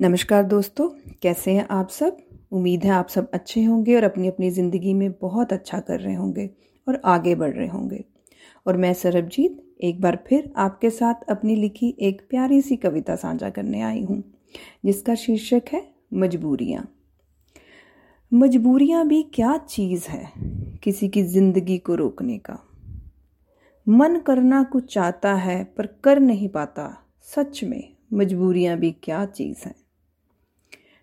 नमस्कार दोस्तों, कैसे हैं आप सब? उम्मीद है आप सब अच्छे होंगे और अपनी अपनी ज़िंदगी में बहुत अच्छा कर रहे होंगे और आगे बढ़ रहे होंगे। और मैं सरबजीत, एक बार फिर आपके साथ अपनी लिखी एक प्यारी सी कविता साझा करने आई हूँ, जिसका शीर्षक है मजबूरियाँ। मजबूरियाँ भी क्या चीज़ है किसी की ज़िंदगी को रोकने का। मन करना कुछ चाहता है पर कर नहीं पाता, सच में मजबूरियाँ भी क्या चीज़ हैं?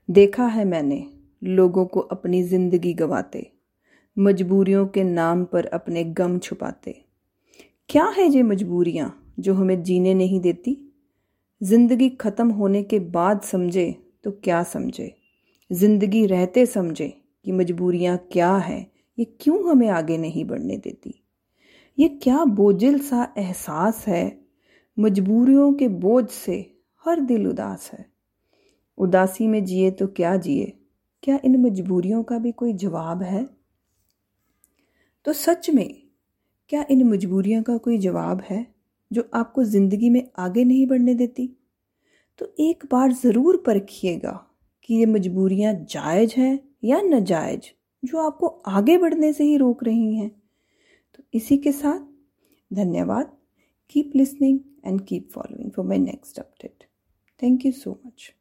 देखा है मैंने, लोगों को अपनी ज़िंदगी गवाते, मजबूरियों के नाम पर अपने गम छुपाते। क्या है ये मजबूरियाँ जो हमें जीने नहीं देती? ज़िंदगी ख़त्म होने के बाद समझे तो क्या समझे? ज़िंदगी रहते समझे कि मजबूरियाँ क्या हैं, ये क्यों हमें आगे नहीं बढ़ने देती? ये क्या बोझिल सा एहसास है? मजबूरियों के बोझ से हर दिल उदास है। उदासी में जिए तो क्या जिए? क्या इन मजबूरियों का भी कोई जवाब है? तो सच में, क्या इन मजबूरियों का कोई जवाब है, जो आपको ज़िंदगी में आगे नहीं बढ़ने देती? तो एक बार ज़रूर परखिएगा कि ये मजबूरियाँ जायज़ हैं या नाजायज, जो आपको आगे बढ़ने से ही रोक रही हैं। तो इसी के साथ, धन्यवाद। Keep listening and keep following for my next update thank you so much